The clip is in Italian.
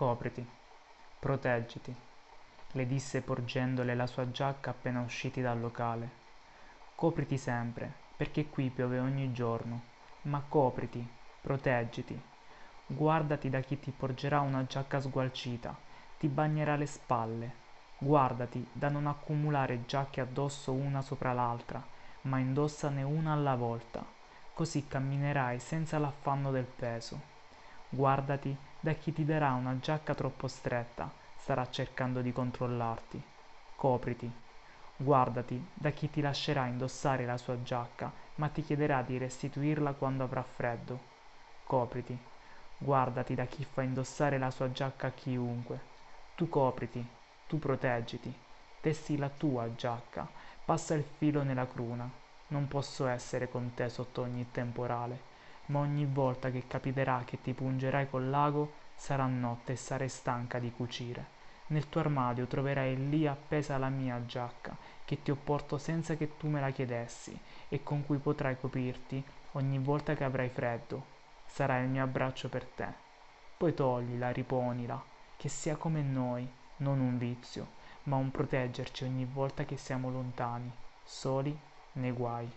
copriti proteggiti. Le disse porgendole la sua giacca appena usciti dal locale. Copriti sempre perché qui piove ogni giorno. Ma copriti proteggiti. Guardati da chi ti porgerà una giacca sgualcita. Ti bagnerà le spalle. Guardati da non accumulare giacche addosso una sopra laltra ma indossane una alla volta. Così camminerai senza laffanno del peso. Guardati da chi ti darà una giacca troppo stretta starà cercando di controllarti. Copriti. Guardati da chi ti lascerà indossare la sua giacca ma ti chiederà di restituirla quando avrà freddo. Copriti. Guardati da chi fa indossare la sua giacca a chiunque. Tu copriti tu proteggiti. Tessi la tua giacca. Passa il filo nella cruna. Non posso essere con te sotto ogni temporale ma ogni volta che capiterà che ti pungerai col lago sarà notte e sarai stanca di cucire. Nel tuo armadio troverai lì appesa la mia giacca che ti ho porto senza che tu me la chiedessi e con cui potrai coprirti ogni volta che avrai freddo. Sarà il mio abbraccio per te. Poi toglila riponila che sia come noi non un vizio ma un proteggerci ogni volta che siamo lontani soli nei guai